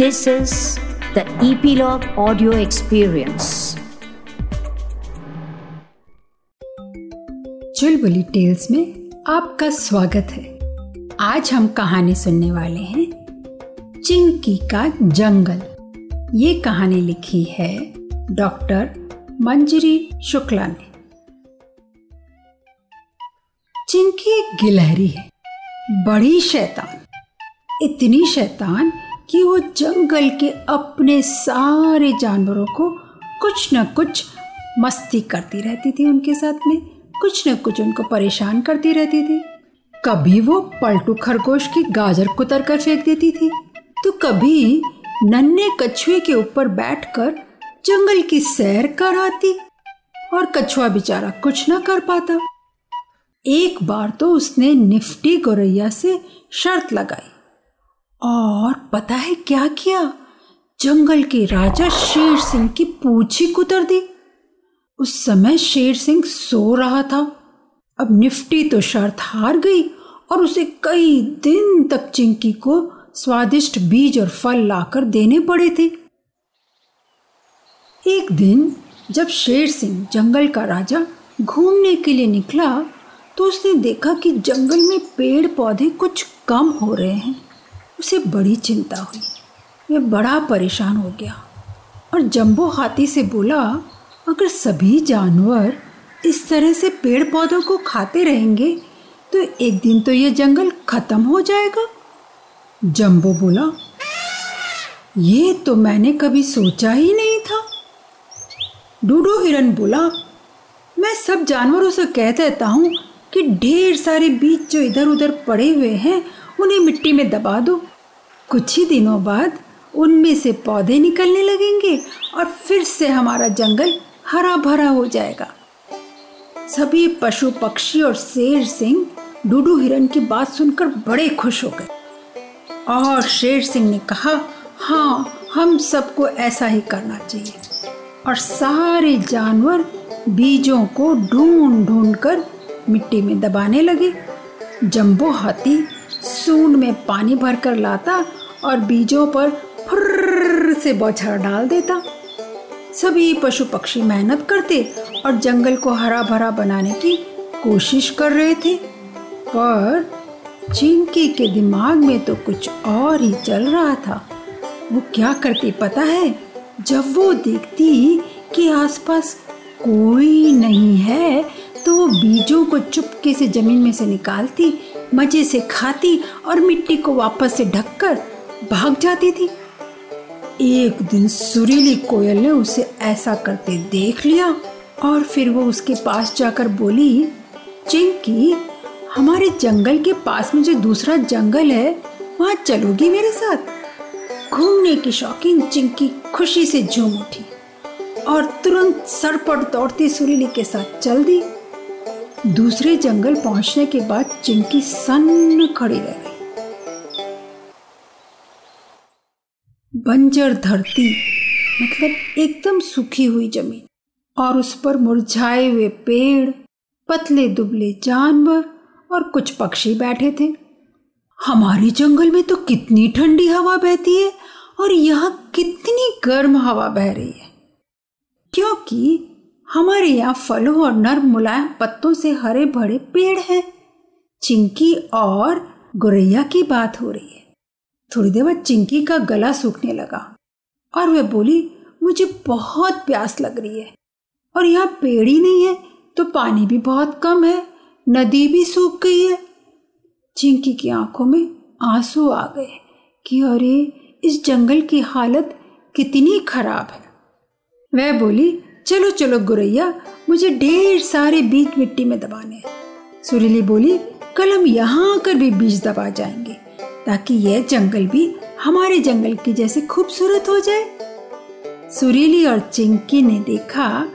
This is the Epilogue Audio Experience. Chulbuli tales में आपका स्वागत है। आज हम कहानी सुनने वाले हैं, चिंकी का जंगल। ये कहानी लिखी है डॉक्टर मंजरी शुक्ला ने। चिंकी एक गिलहरी है, बड़ी शैतान, इतनी शैतान कि वो जंगल के अपने सारे जानवरों को कुछ न कुछ मस्ती करती रहती थी उनके साथ में, कुछ न कुछ उनको परेशान करती रहती थी। कभी वो पलटू खरगोश की गाजर कुतर कर फेंक देती थी। तो कभी नन्हे कछुए के ऊपर बैठकर जंगल की सैर कर आती और कछुआ बेचारा कुछ ना कर पाता। एक बार तो उसने निफ्टी गोरैया से शर्त लगाई। और पता है क्या किया? जंगल के राजा शेर सिंह की पूछी कुतर दी। उस समय शेर सिंह सो रहा था। अब निफ्टी तो शर्त हार गई और उसे कई दिन तक चिंकी को स्वादिष्ट बीज और फल लाकर देने पड़े थे। एक दिन जब शेर सिंह जंगल का राजा घूमने के लिए निकला तो उसने देखा कि जंगल में पेड़ पौधे कुछ कम हो रहे हैं। उसे बड़ी चिंता हुई। वह बड़ा परेशान हो गया और जंबो हाथी से बोला, अगर सभी जानवर इस तरह से पेड़ पौधों को खाते रहेंगे तो एक दिन तो ये जंगल खत्म हो जाएगा। जंबो बोला, ये तो मैंने कभी सोचा ही नहीं था। डूडो हिरन बोला, मैं सब जानवरों से कह देता हूँ कि ढेर सारे बीज जो इधर उधर पड़े हुए हैं, उन्हें मिट्टी में दबा दो। कुछ ही दिनों बाद उनमें से पौधे निकलने लगेंगे और फिर से हमारा जंगल हरा भरा हो जाएगा। सभी पशु, पक्षी और शेर सिंह डूडू हिरन की बात सुनकर बड़े खुश हो गए। और शेर सिंह ने कहा हाँ हम सबको ऐसा ही करना चाहिए। और सारे जानवर बीजों को ढूंढ ढूंढ कर मिट्टी में दबाने लगे। जंबो हाथी सूंड में पानी भरकर लाता और बीजों पर फुर्र से बौछार डाल देता। सभी पशु पक्षी मेहनत करते और जंगल को हरा भरा बनाने की कोशिश कर रहे थे। पर चिंकी के दिमाग में तो कुछ और ही चल रहा था। वो क्या करती पता है? जब वो देखती कि आसपास कोई नहीं है तो वो बीजों को चुपके से ज़मीन में से निकालती, मज़े से खाती और मिट्टी को वापस से ढककर भाग जाती थी। एक दिन सुरीली कोयल ने उसे ऐसा करते देख लिया और फिर वो उसके पास जाकर बोली, चिंकी, हमारे जंगल के पास में जो दूसरा जंगल है, वहाँ चलोगी मेरे साथ? घूमने की शौकीन चिंकी खुशी से झूम उठी और तुरंत सरपट दौड़ती सुरीली के साथ चल दी। दूसरे जंगल पहुँचने के बाद चिंकी सन्न खड़ी रह गई। बंजर धरती। मतलब एकदम सूखी हुई ज़मीन और उस पर मुरझाए हुए पेड़, पतले दुबले जानवर और कुछ पक्षी बैठे थे। हमारे जंगल में तो कितनी ठंडी हवा बहती है और यहाँ कितनी गर्म हवा बह रही है। क्योंकि हमारे यहाँ फलों और नर्म मुलायम पत्तों से हरे भरे पेड़ हैं। चिंकी और गुरैया की बात हो रही है। थोड़ी देर बाद चिंकी का गला सूखने लगा और वह बोली, मुझे बहुत प्यास लग रही है और यहाँ पेड़ ही नहीं है तो पानी भी बहुत कम है, नदी भी सूख गई है। चिंकी की आँखों में आँसू आ गए कि अरे, इस जंगल की हालत कितनी खराब है। वह बोली, चलो चलो गुरैया, मुझे ढेर सारे बीज मिट्टी में दबाने हैं। सुरीली बोली, कल हम यहाँ आकर भी बीज दबा जाएँगे। ताकि यह जंगल भी हमारे जंगल की जैसे खूबसूरत हो जाए। सुरीली और चिंकी ने देखा,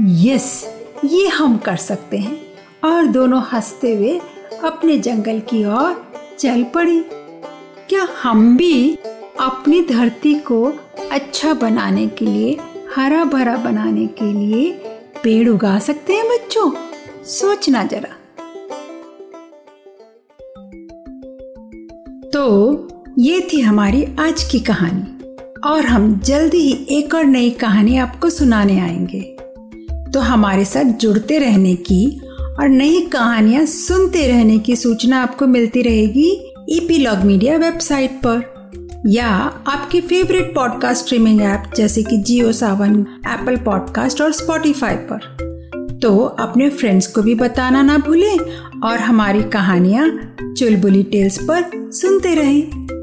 यस, ये हम कर सकते हैं। और दोनों हँसते हुए अपने जंगल की ओर चल पड़ी। क्या हम भी अपनी धरती को अच्छा बनाने के लिए हरा भरा बनाने के लिए पेड़ उगा सकते हैं बच्चों? सोचना जरा। तो ये थी हमारी आज की कहानी। और हम जल्दी ही एक और नई कहानी आपको सुनाने आएँगे। तो हमारे साथ जुड़ते रहने की और नई कहानियाँ सुनते रहने की सूचना आपको मिलती रहेगी ईपीलॉग मीडिया वेबसाइट पर। या आपके फेवरेट पॉडकास्ट स्ट्रीमिंग ऐप जैसे कि जियो सावन एप्पल पॉडकास्ट और स्पॉटिफाई पर। तो अपने फ्रेंड्स को भी बताना ना भूलें और हमारी कहानियाँ चुलबुली टेल्स पर सुनते रहें।